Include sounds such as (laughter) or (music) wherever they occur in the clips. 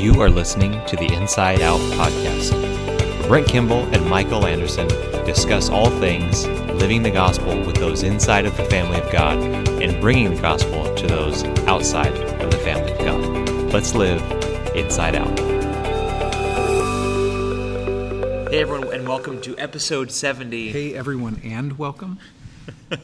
You are listening to the Inside Out podcast. Brent Kimball and Michael Anderson discuss all things living the gospel with those inside of the family of God and bringing the gospel to those outside of the family of God. Let's live inside out. Hey, everyone, and welcome to episode 70. Hey, everyone, and welcome. (laughs)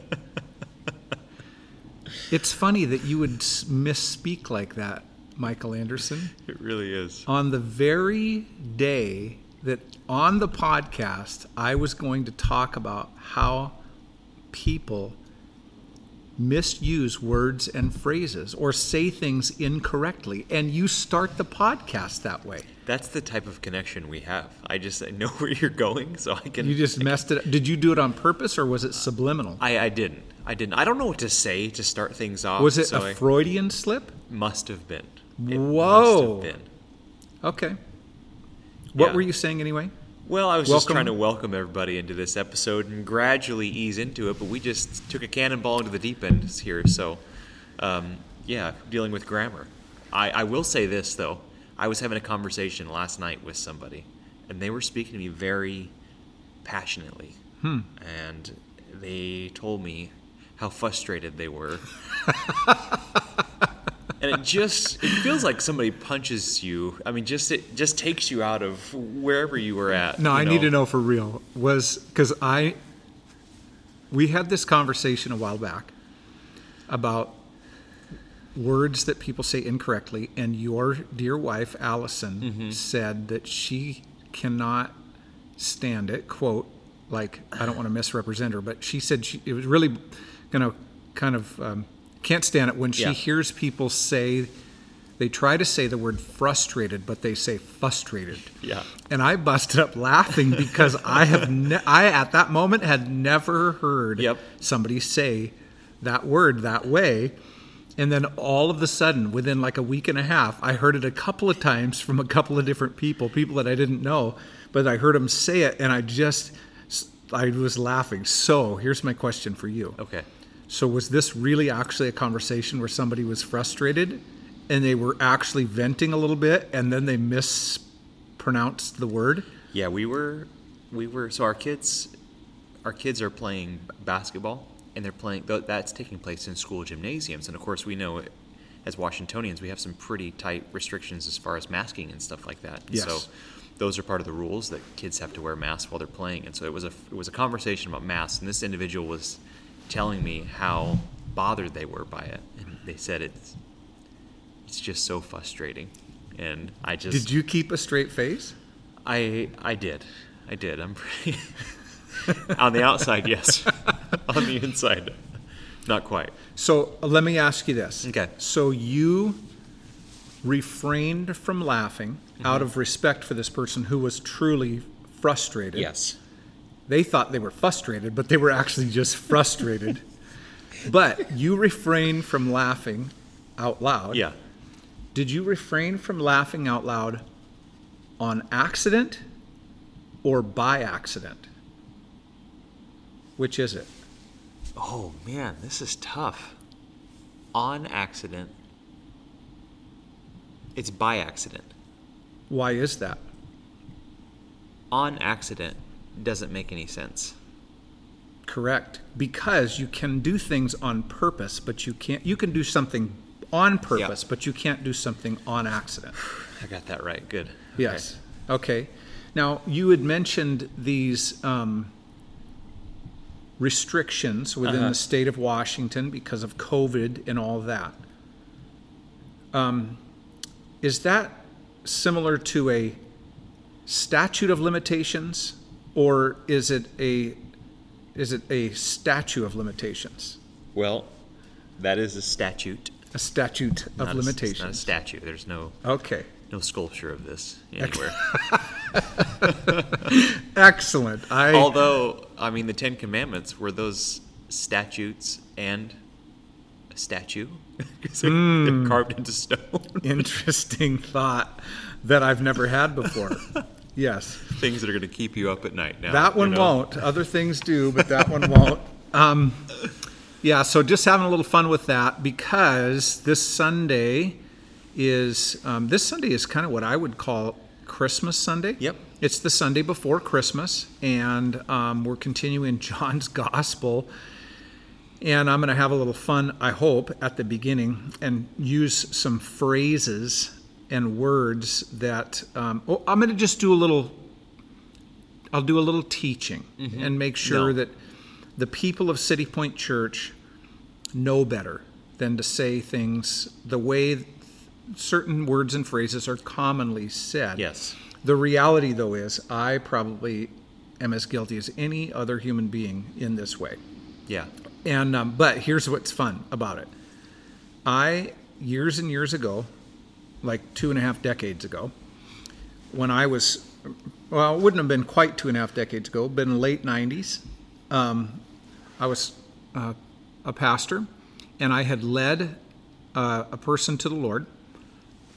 it's funny that you would misspeak like that, Michael Anderson, It really is. on the very day that on the podcast I was going to talk about how people misuse words and phrases or say things incorrectly, and you start the podcast that way. That's the type of connection we have. I just I know (laughs) where you're going, so I can. You just messed it up. Did you do it on purpose or was it subliminal? I, I didn't. I didn't. I don't know what to say to start things off. Was it so a I- Freudian slip? Must have been. It Whoa. Must have been. Okay. What Yeah. were you saying anyway? Well, I was just trying to welcome everybody into this episode and gradually ease into it, but we just took a cannonball into the deep end here. So, um, yeah, dealing with grammar. I, I will say this, though. I was having a conversation last night with somebody, and they were speaking to me very passionately. Hmm. And they told me how frustrated they were. (laughs) and it just it feels like somebody punches you. I mean, just it just takes you out of wherever you were at. No, I need to know for real. Was because I we had this conversation a while back about words that people say incorrectly, and your dear wife Allison Mm-hmm. said that she cannot stand it. Quote, like I don't want to misrepresent her, but she said she it was really going to kind of um, can't stand it when she Yeah. hears people say. They try to say the word frustrated, but they say frustrated. Yeah. And I busted up laughing because I have ne- I at that moment had never heard Yep. somebody say that word that way. And then all of a sudden, within like a week and a half, I heard it a couple of times from a couple of different people, people that I didn't know, but I heard them say it, and I just I was laughing. So here's my question for you. Okay. So was this really actually a conversation where somebody was frustrated and they were actually venting a little bit and then they mispronounced the word? Yeah, we were we were so our kids our kids are playing basketball and they're playing that's taking place in school gymnasiums and of course we know as Washingtonians we have some pretty tight restrictions as far as masking and stuff like that. Yes. So those are part of the rules that kids have to wear masks while they're playing. And so it was a it was a conversation about masks and this individual was telling me how bothered they were by it and they said it's it's just so frustrating. And I just Did you keep a straight face? I I did. I did. I'm pretty (laughs) on the outside, yes. (laughs) on the inside, not quite. So uh, let me ask you this. Okay. So you refrained from laughing Mm-hmm. out of respect for this person who was truly frustrated. Yes. They thought they were frustrated, but they were actually just (laughs) frustrated. but you refrain from laughing out loud. Yeah. Did you refrain from laughing out loud on accident or by accident? Which is it? Oh man, this is tough. On accident. It's by accident. Why is that? On accident doesn't make any sense. Correct. Because you can do things on purpose, but you can't you can do something on purpose, but you can't do something on accident. (sighs) I got that right. Good. Okay. Yes. Okay. Now you had mentioned these um, restrictions within Uh-huh. the state of Washington because of COVID and all that. Um, is that similar to a statute of limitations, or is it a is it a statute of limitations? Well, that is a statute. A statute of not a- it's not a statue. There's no okay. no sculpture of this (laughs) anywhere. (laughs) Excellent. I Although, I mean, the Ten Commandments were those statutes and a statue (laughs) because they're, Hmm. they're carved into stone. interesting thought that I've never had before. Yes. Things that are going to keep you up at night. Now That you one know? won't. Other things do, but that one won't. (laughs) Um, yeah, so just having a little fun with that because this Sunday is um, this Sunday is kind of what I would call Christmas Sunday. Yep. It's the Sunday before Christmas, and um, we're continuing (laughs) John's Gospel. And I'm going to have a little fun, I hope, at the beginning and use some phrases and words that um, oh, I'm going to just do a little. I'll do a little teaching and make sure No. that the people of City Point Church know better than to say things the way certain words and phrases are commonly said. Yes. The reality, though, is I probably am as guilty as any other human being in this way. Yeah. And um, but here's what's fun about it. I years and years ago, like two and a half decades ago, when I was well, it wouldn't have been quite two and a half decades ago, but in the late '90s, um, I was uh, a pastor, and I had led uh, a person to the Lord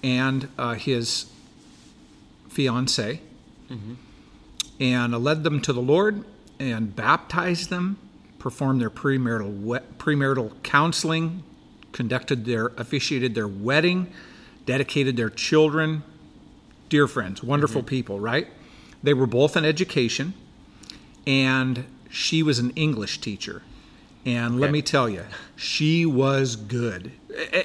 and uh, his fiance, and I led them to the Lord and baptized them, performed their premarital we- premarital counseling, conducted their officiated their wedding, dedicated their children. Dear friends, wonderful people, right? They were both in education, and she was an English teacher. And let me tell you, she was good.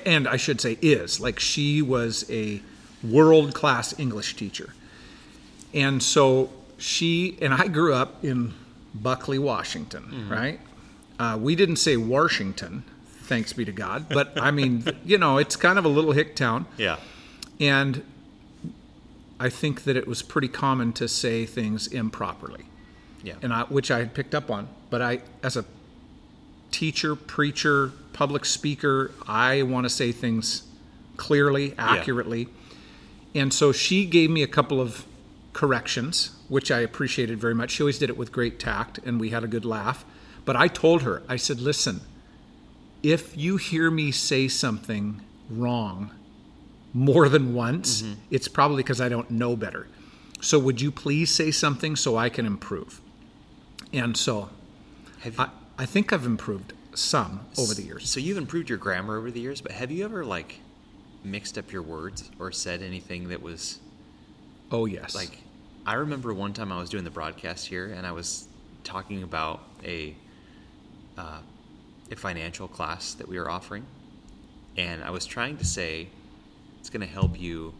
And I should say is. Like she was a world class English teacher. And so she and I grew up in Buckley, Washington, right? Uh, we didn't say Washington, thanks be to God, but I mean, you know, it's kind of a little hick town. Yeah. And I think that it was pretty common to say things improperly, Yeah. and I, which I had picked up on. But I, as a teacher, preacher, public speaker, I want to say things clearly, accurately. And so she gave me a couple of corrections, which I appreciated very much. She always did it with great tact, and we had a good laugh. But I told her, I said, listen, if you hear me say something wrong more than once, it's probably because I don't know better. So would you please say something so I can improve? And so Have you, I, I think I've improved some over the years. So you've improved your grammar over the years, but have you ever like mixed up your words or said anything that was Oh, yes. like I remember one time I was doing the broadcast here and I was talking about a uh, a financial class that we were offering, and I was trying to say it's going to help you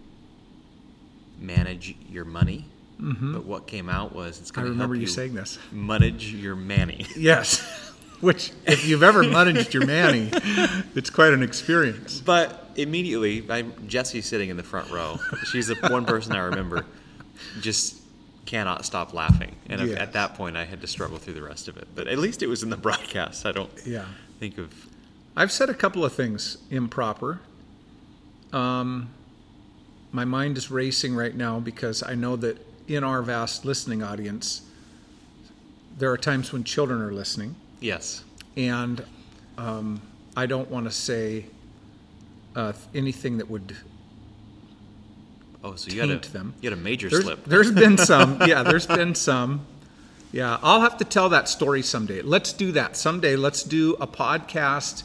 manage your money. But what came out was it's Mm-hmm. Going to help you saying this. manage your money. (laughs) Yes. Which, if you've ever managed your Manny, it's quite an experience. But immediately, I'm Jesse's sitting in the front row. She's the one person I remember. Just cannot stop laughing, and Yes. at that point, I had to struggle through the rest of it. But at least it was in the (laughs) broadcast. I don't Yeah. think of. I've said a couple of things improper. Um, my mind is racing right now because I know that in our vast listening audience, there are times when children are listening, Yes. and um, I don't want to say uh, anything that would Oh, so you had a them. you had a major There's, slip. there's been (laughs) some. Yeah, there's been some. Yeah, I'll have to tell that story someday. Let's do that someday. Let's do a podcast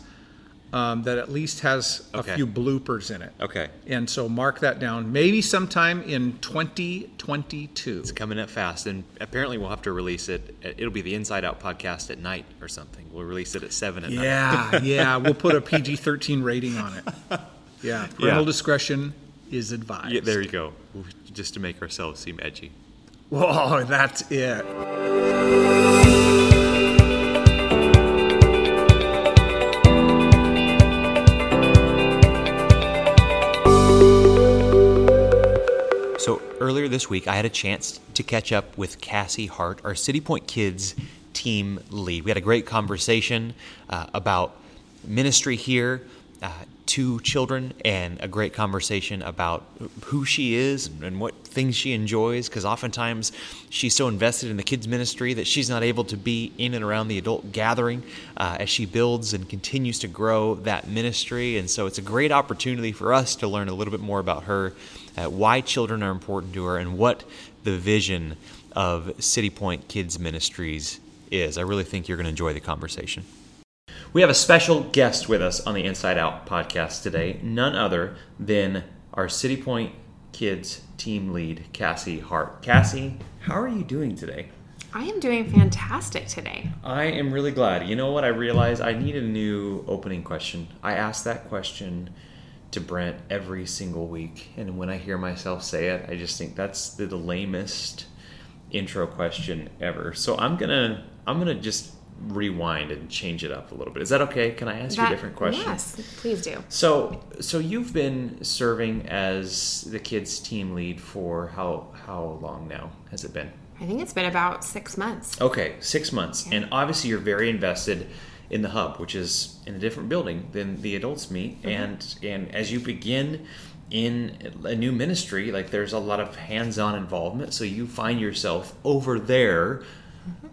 um, that at least has a Okay. few bloopers in it. Okay, And so mark that down. Maybe sometime in 2022. it's coming up fast, and apparently we'll have to release it. It'll be the Inside Out podcast at night or something. We'll release it at seven at night. Yeah, yeah. We'll put a (laughs) PG 13 rating on it. Yeah, parental Yeah. discretion is advised. Yeah, there you go. Just to make ourselves seem edgy. Whoa, (laughs) that's it. So earlier this week, I had a chance to catch up with Cassie Hart, our City Point Kids team lead. We had a great conversation uh, about ministry here, uh, to children, and a great conversation about who she is and what things she enjoys. Because oftentimes she's so invested in the kids ministry that she's not able to be in and around the adult gathering uh, as she builds and continues to grow that ministry. And so it's a great opportunity for us to learn a little bit more about her uh, why children are important to her, and what the vision of City Point Kids Ministries is. I really think you're going to enjoy the conversation. We have a special guest with us on the Inside Out podcast today, none other than our City Point Kids team lead, Cassie Hart. Cassie, how are you doing today? I am doing fantastic today. I am really glad. You know what? I realized I need a new opening question. I ask that question to Brent every single week, and when I hear myself say it, I just think that's the, the lamest intro question ever. So I'm gonna I'm gonna just rewind and change it up a little bit. Is that okay? Can I ask you a different question? Yes, please do. So, so you've been serving as the kids team lead for how how long now has it been? I think it's been about six months. Okay, six months, and obviously you're very invested in the hub, which is in a different building than the adults meet, mm-hmm. and and as you begin in a new ministry, like there's a lot of hands-on involvement, so you find yourself over there mm-hmm.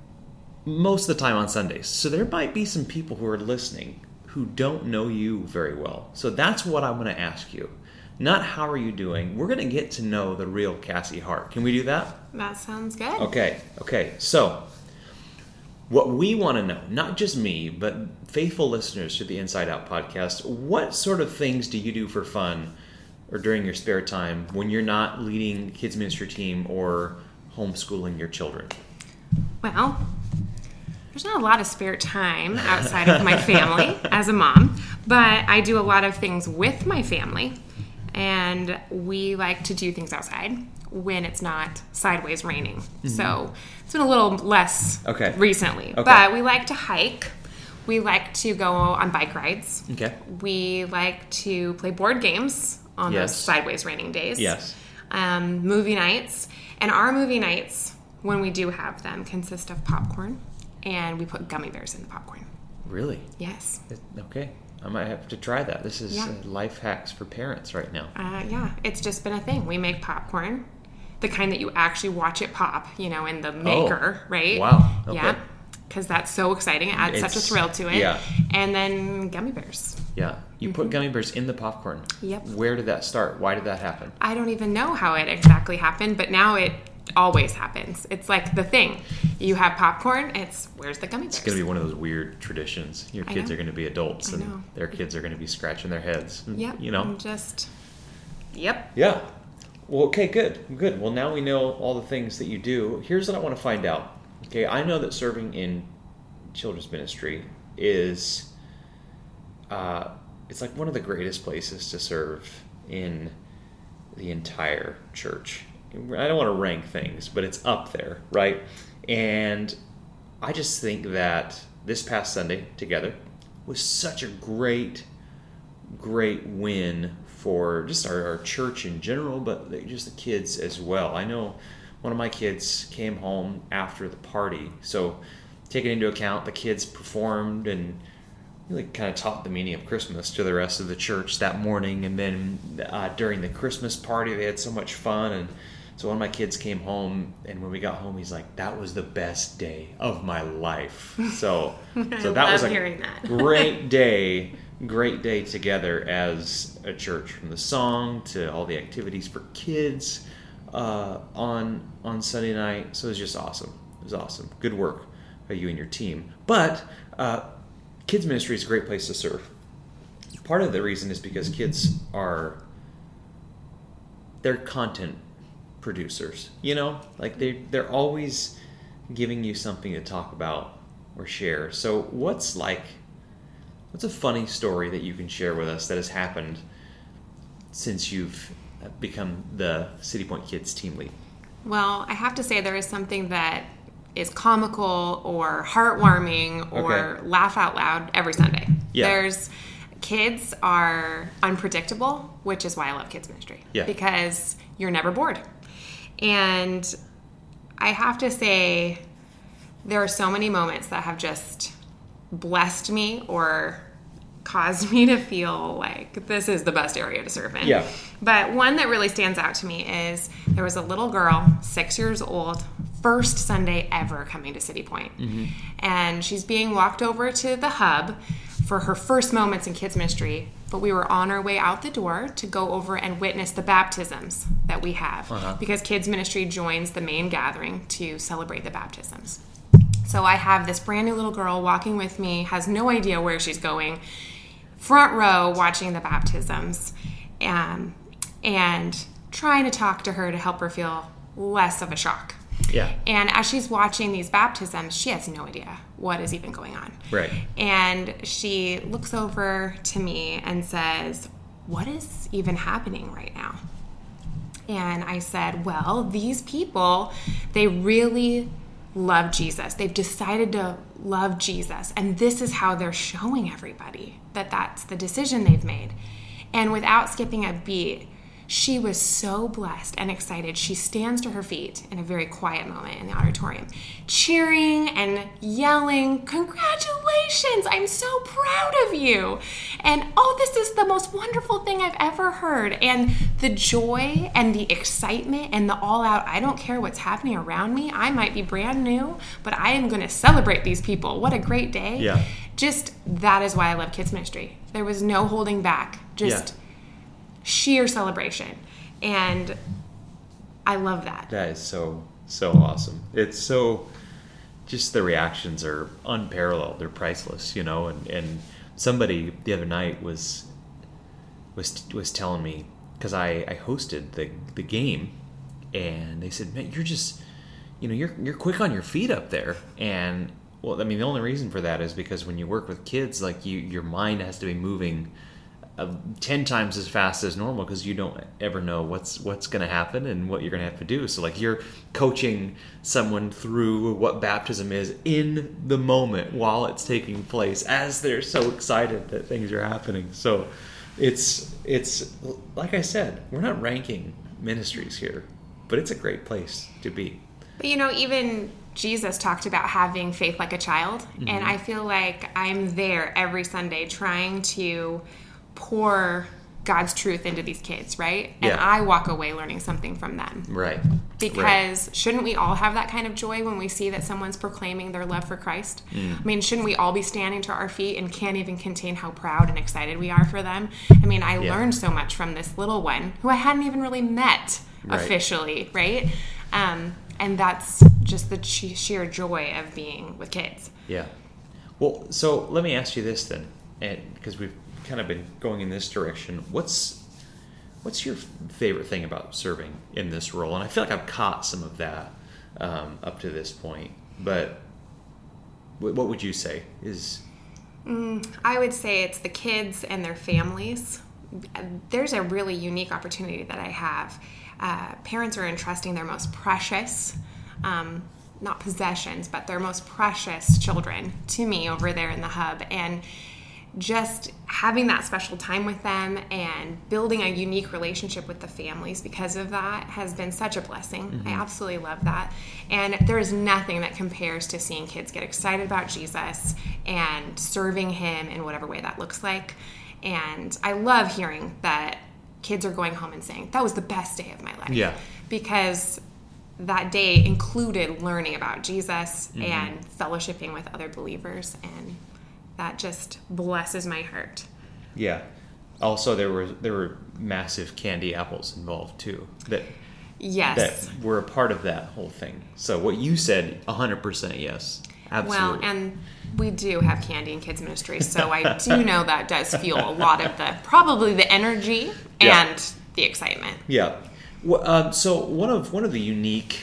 Most of the time on Sundays. So there might be some people who are listening who don't know you very well. So that's what I'm going to ask you. Not how are you doing. We're going to get to know the real Cassie Hart. Can we do that? That sounds good. Okay, okay. So, what we want to know, not just me, but faithful listeners to the Inside Out podcast, what sort of things do you do for fun or during your spare time when you're not leading kids ministry team or homeschooling your children? Well, there's not a lot of spare time outside of my family (laughs) as a mom, but I do a lot of things with my family, and we like to do things outside when it's not sideways raining. So it's been a little less Mm-hmm. Okay. recently, Okay. but we like to hike. We like to go on bike rides. Okay. We like to play board games on Yes. those sideways raining days. Yes. Um, movie nights. And our movie nights, when we do have them, consist of popcorn and we put gummy bears in the popcorn. Really? Yes. It- Okay. I might have to try that. This is Yeah. uh, life hacks for parents right now. Uh, yeah, it's just been a thing. We make popcorn, the kind that you actually watch it pop, you know, in the maker, right? Oh. Wow, okay. Yeah. Because that's so exciting. It adds such a thrill to it. yeah. And then gummy bears. Yeah. You put gummy bears in the popcorn. Mm-hmm. Yep. Where did that start? Why did that happen? I don't even know how it exactly happened, but now it always happens. It's like the thing. You have popcorn, it's where's the gummy bears? It's going to be one of those weird traditions. Your kids are going to be adults, and their kids are going to be scratching their heads. Yep. You know. I'm just. Yep. Yeah. Well, okay, good, good. Well, now we know all the things that you do. Here's what I want to find out. Okay, I know that serving in children's ministry is, uh, it's like one of the greatest places to serve in the entire church. I don't want to rank things, but it's up there, right? And I just think that this past Sunday together was such a great great win for just our, our church in general, but just the kids as well. I know one of my kids came home after the party, so taking into account the kids performed and really kind of taught the meaning of Christmas to the rest of the church that morning, and then uh, during the Christmas party they had so much fun and. So one of my kids came home, and when we got home, he's like, "That was the best day of my life." So, (laughs) so that was a hearing that. great (laughs) day, great day together as a church, from the song to all the activities for kids uh, on on Sunday night. So it was just awesome. It was awesome. Good work by you and your team. But uh, kids ministry is a great place to serve. Part of the reason is because kids are they're content producers. You know, like they they're always giving you something to talk about or share. So what's like what's a funny story that you can share with us that has happened since you've become the City Point Kids team lead? Well, I have to say there is something that is comical or heartwarming or Okay. laugh out loud every Sunday. Yeah. There's kids are unpredictable, which is why I love kids ministry. Yeah. Because you're never bored. And I have to say there are so many moments that have just blessed me or caused (laughs) me to feel like this is the best area to serve in. Yeah. But one that really stands out to me is there was a little girl, six years old, first Sunday ever coming to City Point. Mm-hmm. And she's being walked over to the hub for her first moments in kids ministry. But we were on our way out the door to go over and witness the baptisms that we have because kids ministry joins the main gathering to celebrate the baptisms. So I have this brand new little girl walking with me, has no idea where she's going, front row watching the baptisms. Um, and trying to talk to her to help her feel less of a shock. Yeah. And as she's watching these baptisms, she has no idea what is even going on. Right. And she looks over to me and says, What is even happening right now? And I said, Well, these people, they really love Jesus. They've decided to love Jesus. And this is how they're showing everybody that that's the decision they've made. And without skipping a beat, she was so blessed and excited. She stands to her feet in a very quiet moment in the auditorium, cheering and yelling, Congratulations! I'm so proud of you! And oh, this is the most wonderful thing I've ever heard. And the joy and the excitement and the all out, I don't care what's happening around me. I might be brand new, but I am going to celebrate these people. What a great day. Yeah. Just that is why I love kids ministry. There was no holding back. Just Yeah. Sheer celebration. And I love that. That is so so awesome. It's so just the reactions are unparalleled. They're priceless, you know. And and somebody the other night was was was telling me because I I hosted the the game, and they said, "Man, you're just you know you're you're quick on your feet up there." And well, I mean, the only reason for that is because when you work with kids, like you, your mind has to be moving uh, 10 times as fast as normal because you don't ever know what's what's going to happen and what you're going to have to do so like you're coaching someone through what baptism is in the moment while it's taking place as they're so excited that things are happening so it's it's like i said we're not ranking ministries here but it's a great place to be But you know, even Jesus talked about having faith like a child. Mm-hmm. And I feel like I'm there every Sunday trying to pour God's truth into these kids, right? And Yeah. I walk away learning something from them. right Because shouldn't we all have that kind of joy when we see that someone's proclaiming their love for Christ? Mm. I mean, shouldn't we all be standing to our feet and can't even contain how proud and excited we are for them? I mean, I Yeah. learned so much from this little one who I hadn't even really met Right. officially, right? Um, and that's just the sheer joy of being with kids. Yeah. Well, so let me ask you this then, and because we've kind of been going in this direction, what's what's your favorite thing about serving in this role? And I feel like I've caught some of that um, up to this point, but what would you say is? I would say it's the kids and their families. There's a really unique opportunity that I have. Uh, parents are entrusting their most precious, um, not possessions, but their most precious children to me over there in the hub. And just having that special time with them and building a unique relationship with the families because of that has been such a blessing. I mm-hmm. absolutely love that. And there is nothing that compares to seeing kids get excited about Jesus and serving him in whatever way that looks like. And I love hearing that kids are going home and saying, That was the best day of my life. Yeah. Because that day included learning about Jesus mm-hmm. and fellowshipping with other believers and that just blesses my heart. Yeah. Also, there were there were massive candy apples involved too that Yes. that were a part of that whole thing. So what you said, hundred percent yes, absolutely. well, and we do have candy in kids ministry, so I do (laughs) know that does fuel a lot of the probably the energy Yeah. and the excitement. Yeah. Well, um, so one of one of the unique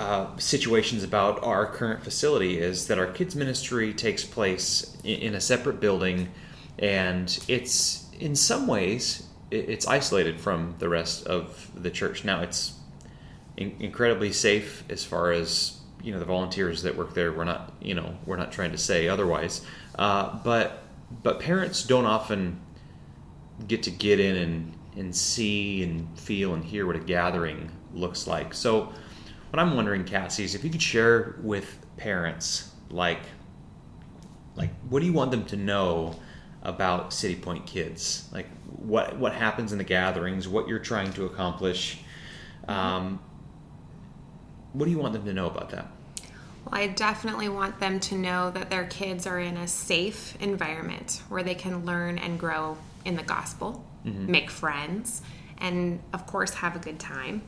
uh, situations about our current facility is that our kids ministry takes place in, in a separate building, and it's in some ways it, it's isolated from the rest of the church. Now it's in, incredibly safe as far as you know the volunteers that work there. We're not you know we're not trying to say otherwise, uh, but but parents don't often get to get in and, and see and feel and hear what a gathering looks like. So, what I'm wondering, Cassie, is if you could share with parents, like, like what do you want them to know about City Point Kids? Like, what what happens in the gatherings? What you're trying to accomplish? Um, what do you want them to know about that? Well, I definitely want them to know that their kids are in a safe environment where they can learn and grow in the gospel, make friends, and of course have a good time.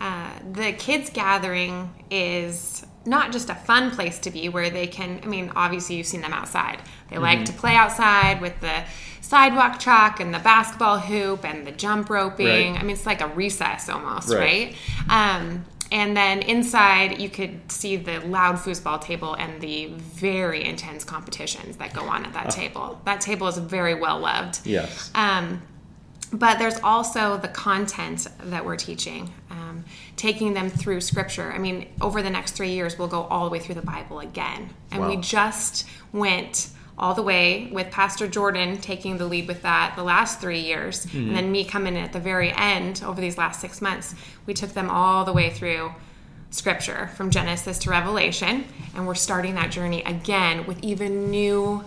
Uh, the kids gathering is not just a fun place to be where they can i mean obviously you've seen them outside. They like to play outside with the sidewalk chalk and the basketball hoop and the jump roping. Right. i mean it's like a recess almost Right. right, um, and then inside you could see the loud foosball table and the very intense competitions that go on at that table. That table is very well loved. Yes. um, but there's also the content that we're teaching, um, taking them through scripture. I mean, over the next three years, we'll go all the way through the Bible again. And we just went all the way with Pastor Jordan taking the lead with that the last three years. And then me coming in at the very end over these last six months. We took them all the way through scripture from Genesis to Revelation. And we're starting that journey again with even new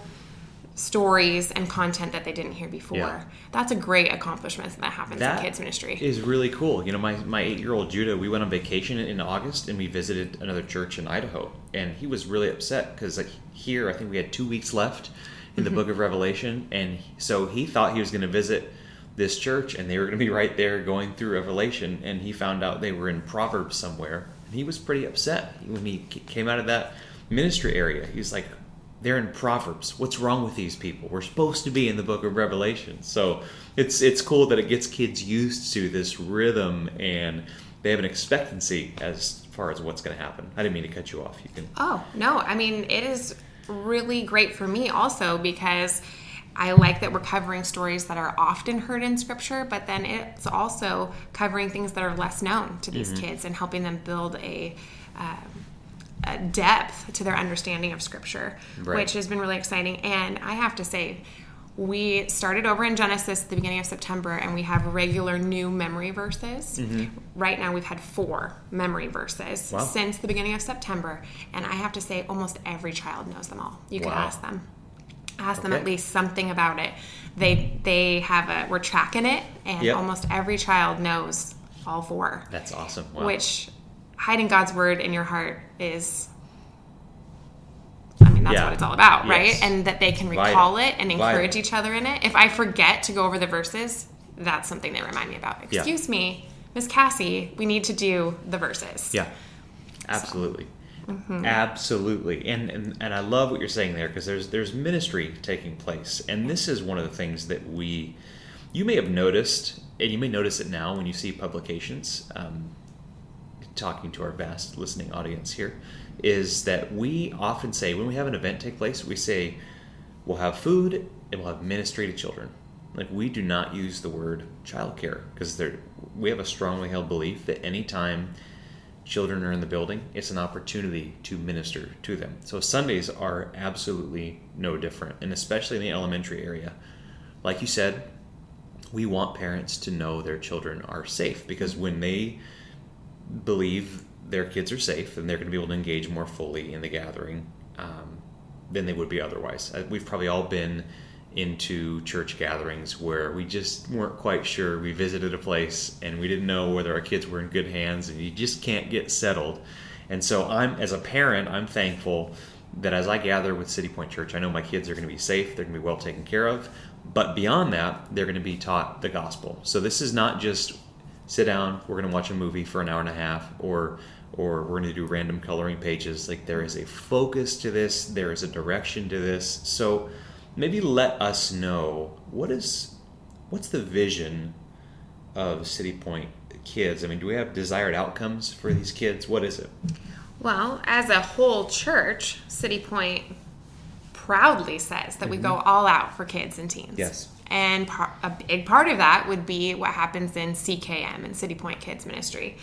stories and content that they didn't hear before. Yeah. That's a great accomplishment that happens That in kids ministry. is really cool. You know, my, my eight year old Judah, we went on vacation in August and we visited another church in Idaho. And he was really upset because like, here, I think we had two weeks left in the mm-hmm. book of Revelation. And so he thought he was going to visit this church and they were going to be right there going through Revelation. And he found out they were in Proverbs somewhere. And he was pretty upset when he came out of that ministry area. He's like, they're in Proverbs. What's wrong with these people? We're supposed to be in the book of Revelation. So it's it's cool that it gets kids used to this rhythm and they have an expectancy as far as what's going to happen. I didn't mean to cut you off. You can Oh, no. I mean, it is really great for me also because I like that we're covering stories that are often heard in scripture, but then it's also covering things that are less known to these kids and helping them build a. Um, Uh, depth to their understanding of scripture, Right. which has been really exciting. And I have to say, we started over in Genesis at the beginning of September, and we have regular new memory verses. Mm-hmm. Right now, we've had four memory verses Wow. since the beginning of September, and I have to say, almost every child knows them all. You could Wow. ask them, ask them at least something about it. They they have a we're tracking it, and Yep. almost every child knows all four. That's awesome. Wow. Which hiding God's word in your heart is. I mean, that's Yeah. what it's all about, Yes. right? And that they can Vital. recall it and Vital. encourage each other in it. If I forget to go over the verses, that's something they remind me about. Yeah. Excuse me, Miss Cassie, we need to do the verses. Yeah, absolutely, Mm-hmm. absolutely, and, and and I love what you're saying there because there's there's ministry taking place, and this is one of the things that we, you may have noticed, and you may notice it now when you see publications. Um, talking to our vast listening audience here, is that we often say when we have an event take place, we say we'll have food and we'll have ministry to children. Like we do not use the word childcare because we have a strongly held belief that anytime children are in the building, it's an opportunity to minister to them. So Sundays are absolutely no different, and especially in the elementary area. Like you said, we want parents to know their children are safe because when they believe their kids are safe and they're going to be able to engage more fully in the gathering um, than they would be otherwise. Uh, We've probably all been into church gatherings where we just weren't quite sure. We visited a place and we didn't know whether our kids were in good hands, and you just can't get settled. And so, I'm as a parent, I'm thankful that as I gather with City Point Church, I know my kids are going to be safe, they're going to be well taken care of. But beyond that, they're going to be taught the gospel. So this is not just sit down we're going to watch a movie for an hour and a half or or we're going to do random coloring pages like there is a focus to this there is a direction to this so maybe let us know what is what's the vision of city point kids i mean do we have desired outcomes for these kids what is it Well, as a whole church, City Point proudly says that we go all out for kids and teens. Mm-hmm. Yes. And par- a big part of that would be what happens in CKM and City Point Kids Ministry.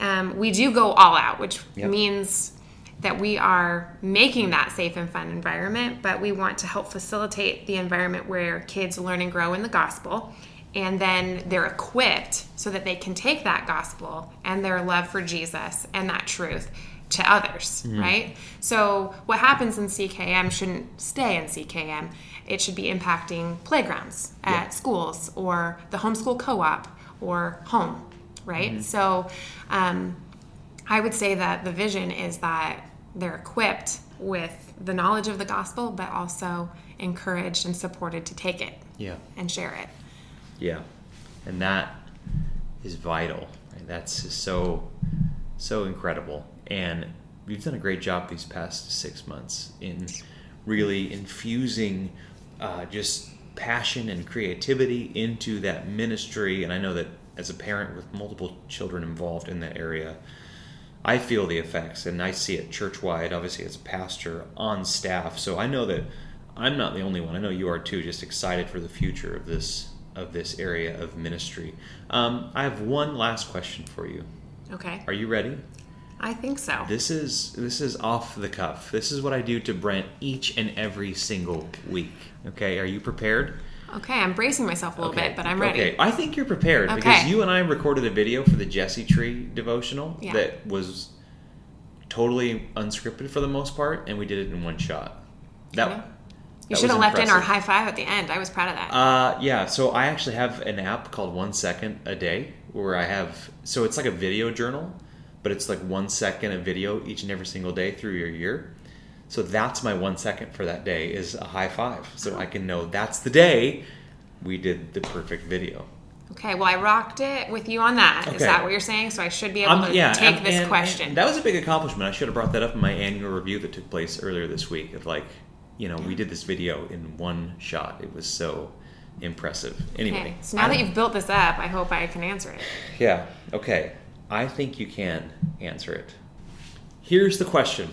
Um, we do go all out, which Yep. means that we are making that safe and fun environment, but we want to help facilitate the environment where kids learn and grow in the gospel. And then they're equipped so that they can take that gospel and their love for Jesus and that truth to others, right? So, what happens in CKM shouldn't stay in CKM. It should be impacting playgrounds at Yeah. schools or the homeschool co op or home, right? So, um, I would say that the vision is that they're equipped with the knowledge of the gospel, but also encouraged and supported to take it yeah and share it. Yeah, and that is vital. Right? That's so so incredible. And you've done a great job these past six months in really infusing uh, just passion and creativity into that ministry. And I know that as a parent with multiple children involved in that area, I feel the effects, and I see it church wide. Obviously, as a pastor on staff, so I know that I'm not the only one. I know you are too. Just excited for the future of this of this area of ministry. Um, I have one last question for you. Okay. Are you ready? I think so. This is this is off the cuff. This is what I do to Brent each and every single week. Okay, are you prepared? Okay, I'm bracing myself a little bit, but I'm ready. Okay, I think you're prepared Okay. because you and I recorded a video for the Jesse Tree devotional Yeah. that was totally unscripted for the most part, and we did it in one shot. That, Okay. that You should have left in our high five at the end. I was proud of that. Uh, yeah, so I actually have an app called One Second a Day where I have, so it's like a video journal, but it's like one second of video each and every single day through your year. So that's my one second for that day is a high five. So I can know that's the day we did the perfect video. okay, well, I rocked it with you on that. Is Okay. that what you're saying? So I should be able Um, to yeah, take this and- question. and that was a big accomplishment. I should have brought that up in my annual review that took place earlier this week. Of like, you know, we did this video in one shot. It was so impressive. Anyway, okay, so now that you've built this up, I hope I can answer it. Yeah, okay. I think you can answer it. Here's the question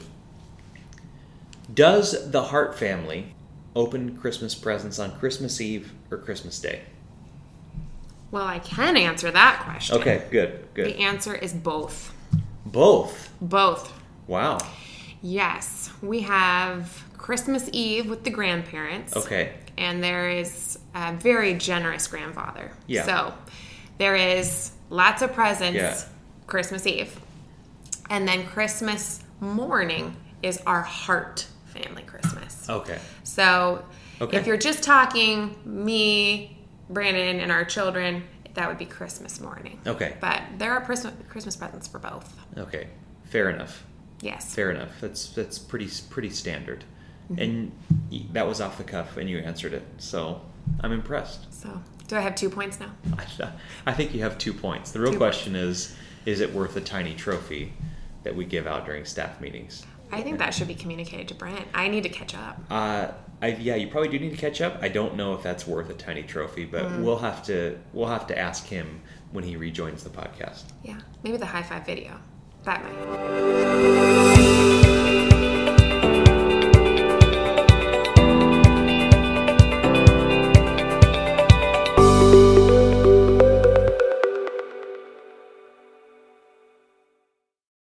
Does the Hart family open Christmas presents on Christmas Eve or Christmas Day? Well, I can answer that question. Okay, good, good. The answer is both. Both. Both. Wow. Yes, we have Christmas Eve with the grandparents. Okay. And there is a very generous grandfather. Yeah. So there is lots of presents Yeah. Christmas Eve. And then Christmas morning is our Hart family Christmas. Okay. So Okay. if you're just talking me, Brandon, and our children, that would be Christmas morning. Okay. But there are Christmas presents for both. Okay. Fair enough. Yes. Fair enough. That's that's pretty pretty standard. Mm-hmm. And that was off the cuff, and you answered it. So I'm impressed. So do I have two points now? I, I think you have two points. The real Two question is is it worth a tiny trophy that we give out during staff meetings? I think that should be communicated to Brent. I need to catch up. Uh, I, yeah, you probably do need to catch up. I don't know if that's worth a tiny trophy, but Mm. we'll have to we'll have to ask him when he rejoins the podcast. Yeah, maybe the high five video. That might.